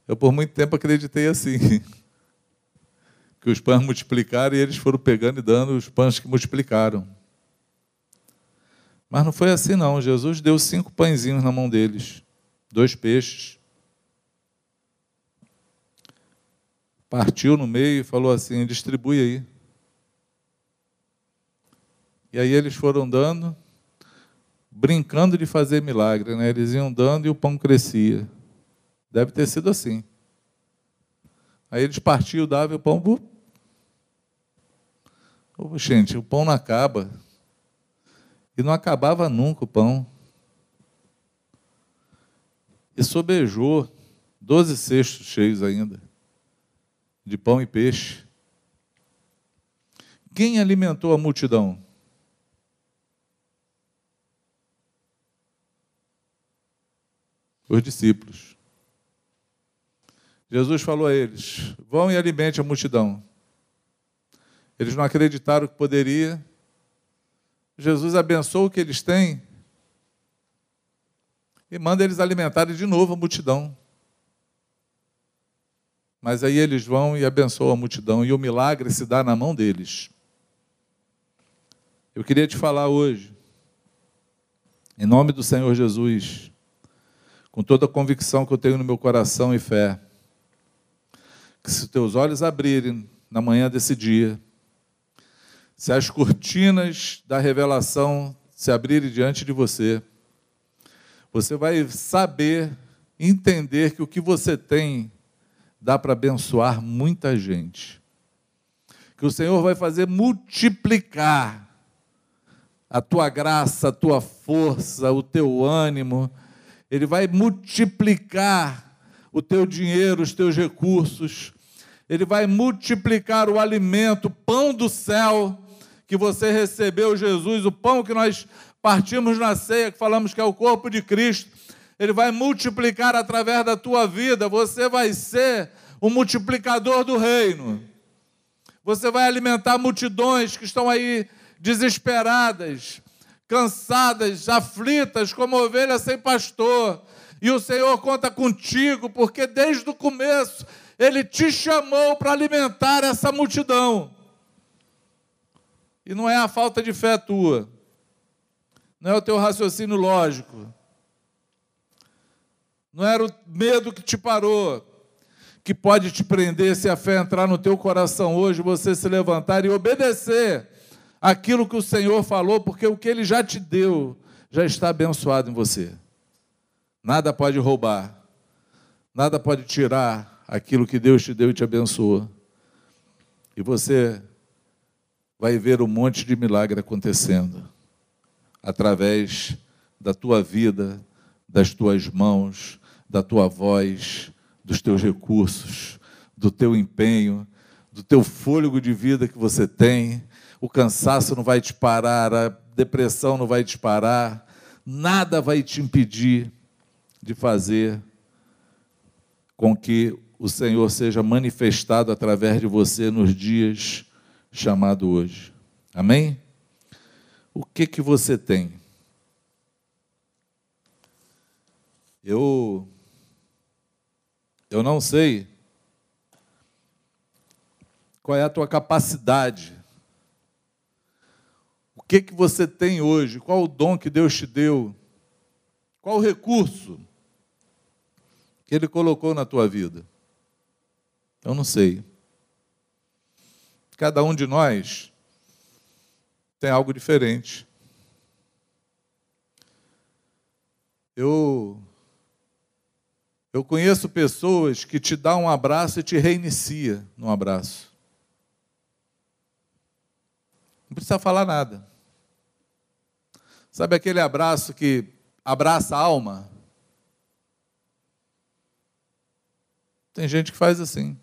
Eu por muito tempo acreditei assim. que os pães multiplicaram e eles foram pegando e dando os pães que multiplicaram. Mas não foi assim, não. Jesus deu cinco pãezinhos na mão deles, dois peixes. Partiu no meio e falou assim: distribui aí. E aí eles foram dando, brincando de fazer milagre, né? Eles iam dando e o pão crescia. Deve ter sido assim. Aí eles partiam, davam e o pão Oh, gente, o pão não acaba. E não acabava nunca o pão. E sobejou doze cestos cheios ainda, de pão e peixe. Quem alimentou a multidão? Os discípulos. Jesus falou a eles: vão e alimente a multidão. Eles não acreditaram que poderia. Jesus abençoa o que eles têm e manda eles alimentarem de novo a multidão. Mas aí eles vão e abençoam a multidão e o milagre se dá na mão deles. Eu queria te falar hoje, em nome do Senhor Jesus, com toda a convicção que eu tenho no meu coração e fé, que se teus olhos abrirem na manhã desse dia, se as cortinas da revelação se abrirem diante de você, você vai saber, entender que o que você tem dá para abençoar muita gente. Que o Senhor vai fazer multiplicar a tua graça, a tua força, o teu ânimo. Ele vai multiplicar o teu dinheiro, os teus recursos. Ele vai multiplicar o alimento, o pão do céu que você recebeu Jesus, o pão que nós partimos na ceia, que falamos que é o corpo de Cristo, ele vai multiplicar através da tua vida, você vai ser o multiplicador do reino. Você vai alimentar multidões que estão aí desesperadas, cansadas, aflitas, como ovelha sem pastor. E o Senhor conta contigo, porque desde o começo ele te chamou para alimentar essa multidão. E não é a falta de fé tua, não é o teu raciocínio lógico, não era o medo que te parou, que pode te prender se a fé entrar no teu coração hoje, você se levantar e obedecer aquilo que o Senhor falou, porque o que Ele já te deu já está abençoado em você. Nada pode roubar, nada pode tirar aquilo que Deus te deu e te abençoou. E você vai ver um monte de milagre acontecendo através da tua vida, das tuas mãos, da tua voz, dos teus recursos, do teu empenho, do teu fôlego de vida que você tem. O cansaço não vai te parar, a depressão não vai te parar, nada vai te impedir de fazer com que o Senhor seja manifestado através de você nos dias chamado hoje. Amém? O que que você tem? Eu eu não sei qual é a tua capacidade. O que que você tem hoje? Qual o dom que Deus te deu? Qual o recurso que ele colocou na tua vida? Eu não sei. Cada um de nós tem algo diferente. Eu eu conheço pessoas que te dão um abraço e te reinicia num abraço. Não precisa falar nada. Sabe aquele abraço que abraça a alma? Tem gente que faz assim.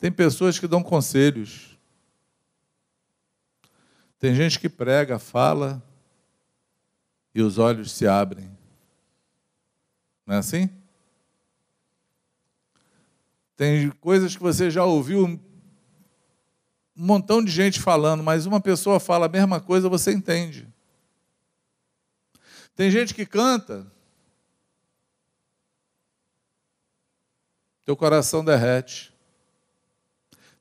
Tem pessoas que dão conselhos. Tem gente que prega, fala e os olhos se abrem. Não é assim? Tem coisas que você já ouviu um montão de gente falando, mas uma pessoa fala a mesma coisa, você entende. Tem gente que canta, teu coração derrete.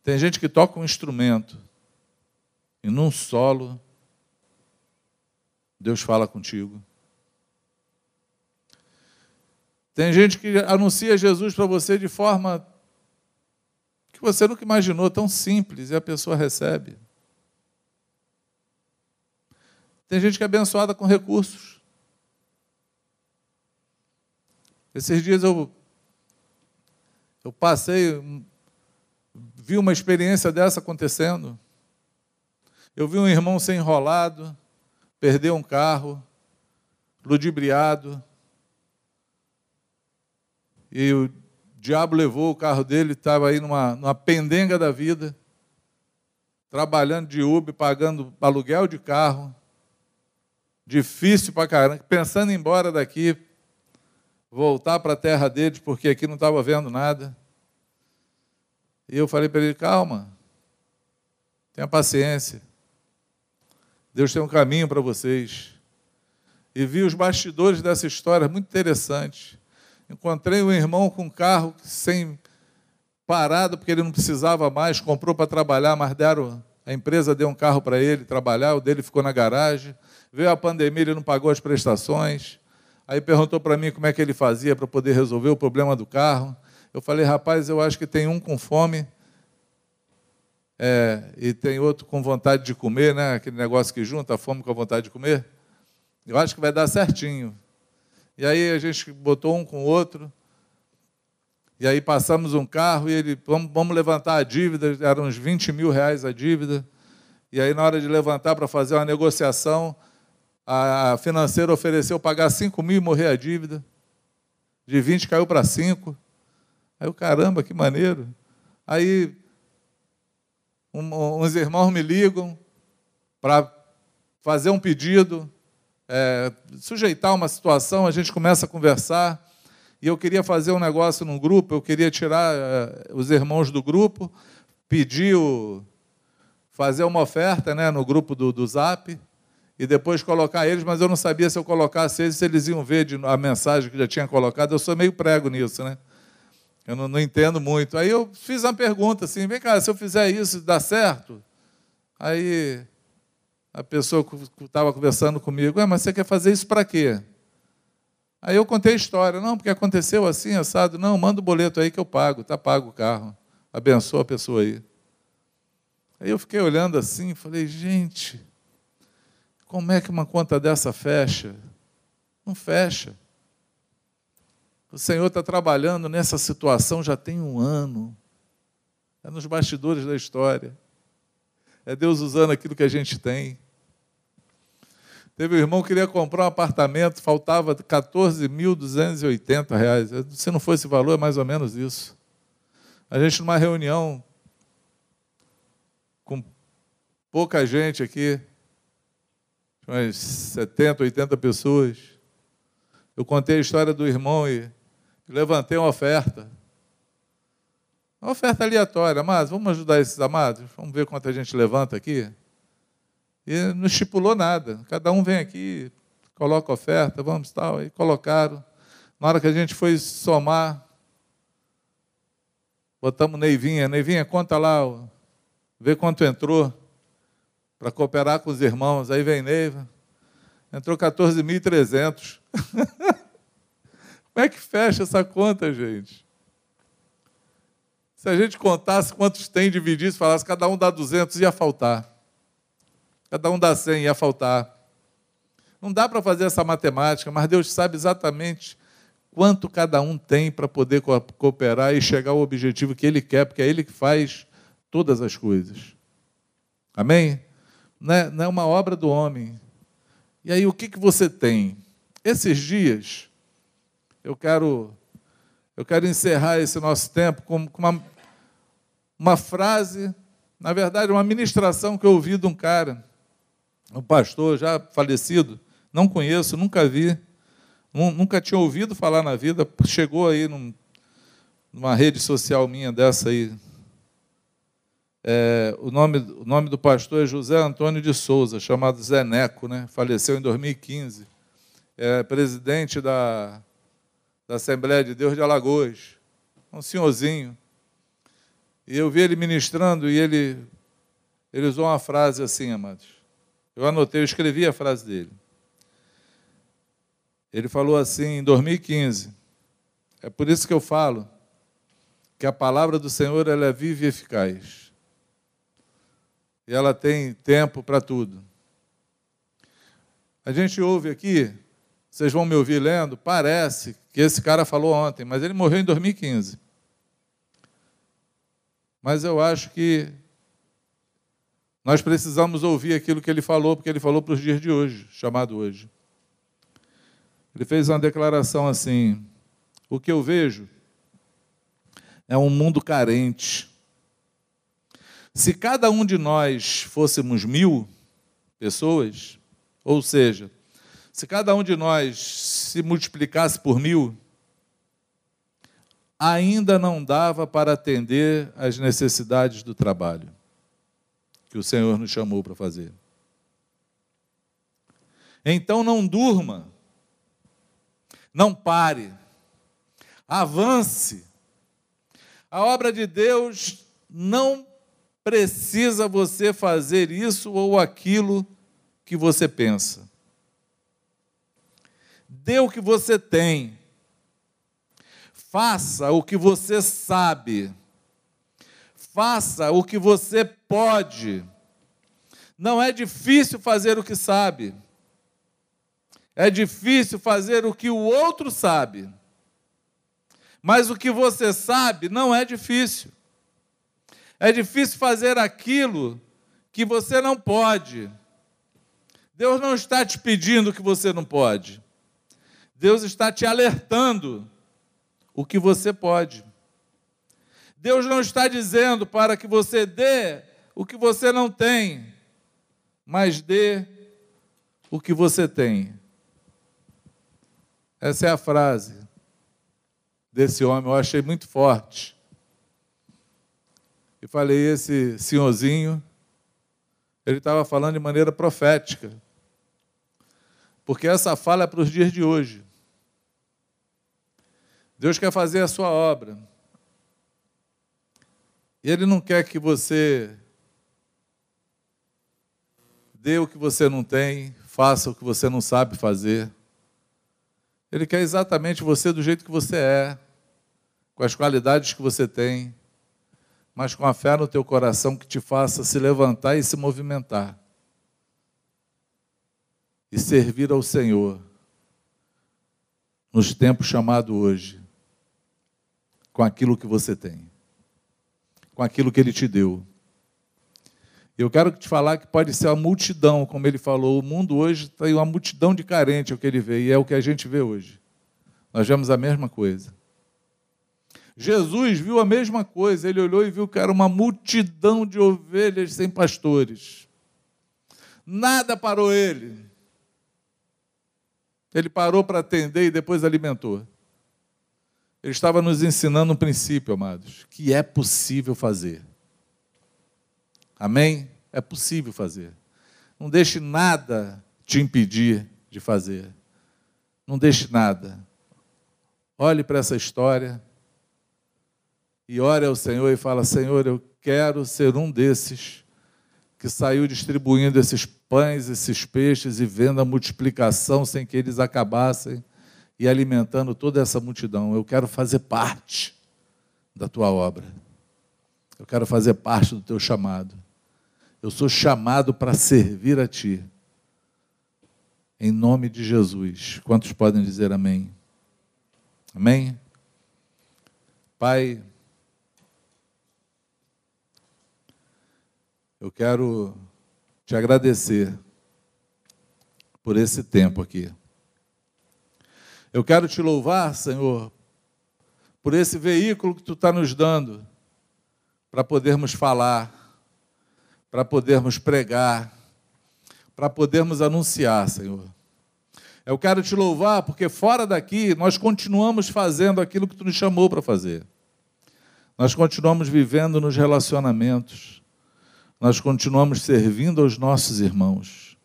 Tem gente que toca um instrumento e num solo Deus fala contigo. Tem gente que anuncia Jesus para você de forma que você nunca imaginou, tão simples, e a pessoa recebe. Tem gente que é abençoada com recursos. Esses dias eu, eu passei, vi uma experiência dessa acontecendo. Eu vi um irmão ser enrolado, perder um carro, ludibriado, e o diabo levou o carro dele, estava aí numa, numa pendenga da vida, trabalhando de Uber, pagando aluguel de carro, difícil para caramba, pensando em ir embora daqui, voltar para a terra deles, porque aqui não estava vendo nada. E eu falei para ele: calma, tenha paciência. Deus tem um caminho para vocês. E vi os bastidores dessa história, muito interessante. Encontrei um irmão com um carro sem parado, porque ele não precisava mais, comprou para trabalhar, mas deram, a empresa deu um carro para ele trabalhar, o dele ficou na garagem. Veio a pandemia, ele não pagou as prestações. Aí perguntou para mim como é que ele fazia para poder resolver o problema do carro. Eu falei, rapaz, eu acho que tem um com fome é, e tem outro com vontade de comer, né? Aquele negócio que junta a fome com a vontade de comer. Eu acho que vai dar certinho. E aí a gente botou um com o outro. E aí passamos um carro e ele, vamos, vamos levantar a dívida, eram uns 20 mil reais a dívida. E aí, na hora de levantar para fazer uma negociação, a financeira ofereceu pagar 5 mil e morrer a dívida. De 20 caiu para 5. Aí eu, caramba, que maneiro. Aí um, uns irmãos me ligam para fazer um pedido é, sujeitar uma situação, a gente começa a conversar. E eu queria fazer um negócio num grupo, eu queria tirar é, os irmãos do grupo, pedir o, fazer uma oferta né, no grupo do, do Zap e depois colocar eles, mas eu não sabia se eu colocasse eles, se eles iam ver de, a mensagem que já tinha colocado. Eu sou meio prego nisso, né? Eu não, não, entendo muito. Aí eu fiz uma pergunta assim: vem cá, se eu fizer isso, dá certo? Aí a pessoa que estava conversando comigo, mas você quer fazer isso para quê? Aí eu contei a história, não, porque aconteceu assim, assado, não, manda o boleto aí que eu pago, está pago o carro, abençoa a pessoa aí. Aí eu fiquei olhando assim, falei, gente, como é que uma conta dessa fecha? Não fecha. O Senhor está trabalhando nessa situação já tem um ano. É nos bastidores da história. É Deus usando aquilo que a gente tem. Teve um irmão que queria comprar um apartamento, faltava 14.280 reais. Se não fosse valor, é mais ou menos isso. A gente numa reunião com pouca gente aqui, umas 70, 80 pessoas. Eu contei a história do irmão e levantei uma oferta. Uma oferta aleatória, amados, vamos ajudar esses amados? Vamos ver quanta gente levanta aqui? E não estipulou nada. Cada um vem aqui, coloca oferta, vamos tal, e colocaram. Na hora que a gente foi somar, botamos Neivinha, Neivinha, conta lá, vê quanto entrou para cooperar com os irmãos. Aí vem Neiva, entrou 14.300. Como é que fecha essa conta, gente? Se a gente contasse quantos tem, dividisse, falasse cada um dá 200, ia faltar. Cada um dá 100, ia faltar. Não dá para fazer essa matemática, mas Deus sabe exatamente quanto cada um tem para poder cooperar e chegar ao objetivo que Ele quer, porque é Ele que faz todas as coisas. Amém? Não é, não é uma obra do homem. E aí, o que, que você tem? Esses dias, eu quero eu quero encerrar esse nosso tempo com, uma, uma frase, na verdade, uma ministração que eu ouvi de um cara, um pastor já falecido, não conheço, nunca vi, nunca tinha ouvido falar na vida, chegou aí num, numa rede social minha dessa aí. É, o, nome, o nome do pastor é José Antônio de Souza, chamado Zeneco, né? faleceu em 2015. É presidente da da Assembleia de Deus de Alagoas, um senhorzinho. E eu vi ele ministrando e ele, ele usou uma frase assim, amados. Eu anotei, eu escrevi a frase dele. Ele falou assim em 2015. É por isso que eu falo que a palavra do Senhor ela é viva e eficaz. E ela tem tempo para tudo. A gente ouve aqui vocês vão me ouvir lendo, parece que esse cara falou ontem, mas ele morreu em 2015. Mas eu acho que nós precisamos ouvir aquilo que ele falou, porque ele falou para os dias de hoje, chamado hoje. Ele fez uma declaração assim: o que eu vejo é um mundo carente. Se cada um de nós fôssemos mil pessoas, ou seja, se cada um de nós se multiplicasse por mil, ainda não dava para atender às necessidades do trabalho que o Senhor nos chamou para fazer. Então não durma, não pare, avance. A obra de Deus não precisa você fazer isso ou aquilo que você pensa. Dê o que você tem. Faça o que você sabe. Faça o que você pode. Não é difícil fazer o que sabe. É difícil fazer o que o outro sabe. Mas o que você sabe não é difícil. É difícil fazer aquilo que você não pode. Deus não está te pedindo que você não pode. Deus está te alertando o que você pode. Deus não está dizendo para que você dê o que você não tem, mas dê o que você tem. Essa é a frase desse homem, eu achei muito forte. E falei, esse senhorzinho, ele estava falando de maneira profética. Porque essa fala é para os dias de hoje. Deus quer fazer a sua obra. E Ele não quer que você dê o que você não tem, faça o que você não sabe fazer. Ele quer exatamente você do jeito que você é, com as qualidades que você tem, mas com a fé no teu coração que te faça se levantar e se movimentar. E servir ao Senhor nos tempos chamados hoje com aquilo que você tem, com aquilo que Ele te deu. Eu quero te falar que pode ser uma multidão, como ele falou. O mundo hoje tem uma multidão de carente, é o que ele vê, e é o que a gente vê hoje. Nós vemos a mesma coisa. Jesus viu a mesma coisa, ele olhou e viu que era uma multidão de ovelhas sem pastores. Nada parou ele. Ele parou para atender e depois alimentou. Ele estava nos ensinando um princípio, amados, que é possível fazer. Amém? É possível fazer. Não deixe nada te impedir de fazer. Não deixe nada. Olhe para essa história e ore ao Senhor e fala: Senhor, eu quero ser um desses que saiu distribuindo esses pães, esses peixes e vendo a multiplicação sem que eles acabassem e alimentando toda essa multidão. Eu quero fazer parte da tua obra. Eu quero fazer parte do teu chamado. Eu sou chamado para servir a ti. Em nome de Jesus. Quantos podem dizer amém? Amém? Pai, eu quero te agradecer por esse tempo aqui. Eu quero te louvar, Senhor, por esse veículo que tu está nos dando para podermos falar, para podermos pregar, para podermos anunciar, Senhor. Eu quero te louvar porque fora daqui nós continuamos fazendo aquilo que tu nos chamou para fazer. Nós continuamos vivendo nos relacionamentos. Nós continuamos servindo aos nossos irmãos.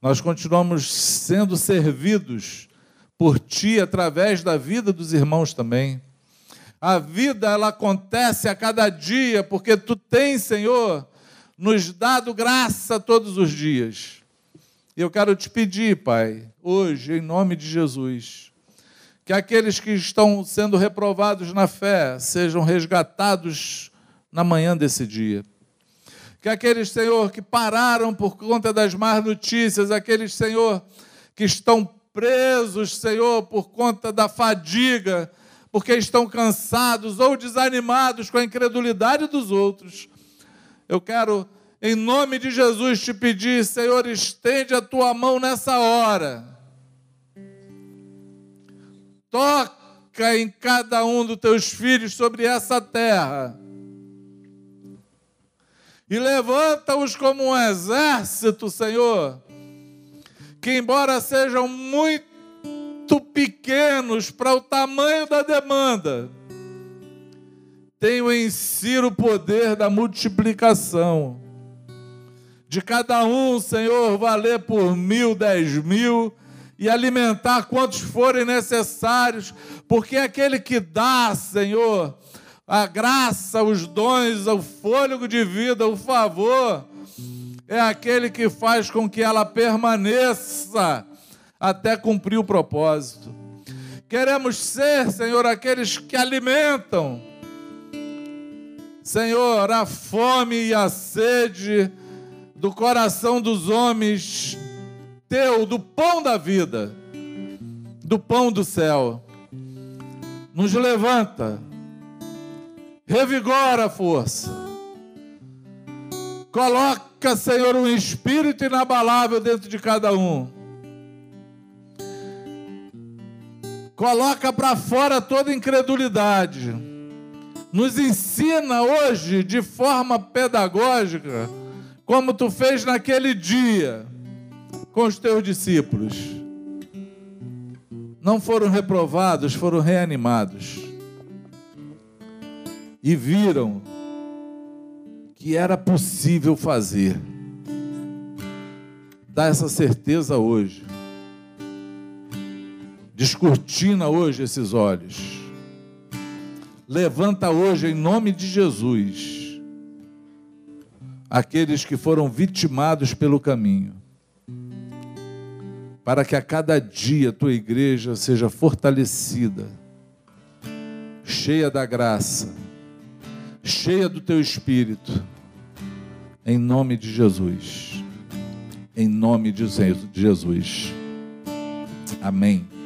Nós continuamos sendo servidos por ti através da vida dos irmãos também. A vida ela acontece a cada dia porque tu tens, Senhor, nos dado graça todos os dias. E eu quero te pedir, Pai, hoje, em nome de Jesus, que aqueles que estão sendo reprovados na fé sejam resgatados na manhã desse dia. Que aqueles, Senhor, que pararam por conta das más notícias, aqueles, Senhor, que estão presos, Senhor, por conta da fadiga, porque estão cansados ou desanimados com a incredulidade dos outros. Eu quero, em nome de Jesus, te pedir, Senhor, estende a tua mão nessa hora. Toca em cada um dos teus filhos sobre essa terra. E levanta-os como um exército, Senhor que, embora sejam muito pequenos para o tamanho da demanda, tenham em si o poder da multiplicação. De cada um, Senhor, valer por mil, dez mil e alimentar quantos forem necessários, porque é aquele que dá, Senhor, a graça, os dons, o fôlego de vida, o favor, é aquele que faz com que ela permaneça até cumprir o propósito. Queremos ser, Senhor, aqueles que alimentam, Senhor, a fome e a sede do coração dos homens, teu, do pão da vida, do pão do céu. Nos levanta, revigora a força, coloca Coloca, Senhor, um espírito inabalável dentro de cada um. Coloca para fora toda incredulidade. Nos ensina hoje de forma pedagógica, como tu fez naquele dia com os teus discípulos. Não foram reprovados, foram reanimados. E viram que era possível fazer. Dá essa certeza hoje. Descortina hoje esses olhos. Levanta hoje em nome de Jesus aqueles que foram vitimados pelo caminho. Para que a cada dia tua igreja seja fortalecida, cheia da graça cheia do teu espírito, em nome de Jesus. Em nome de Jesus. Amém.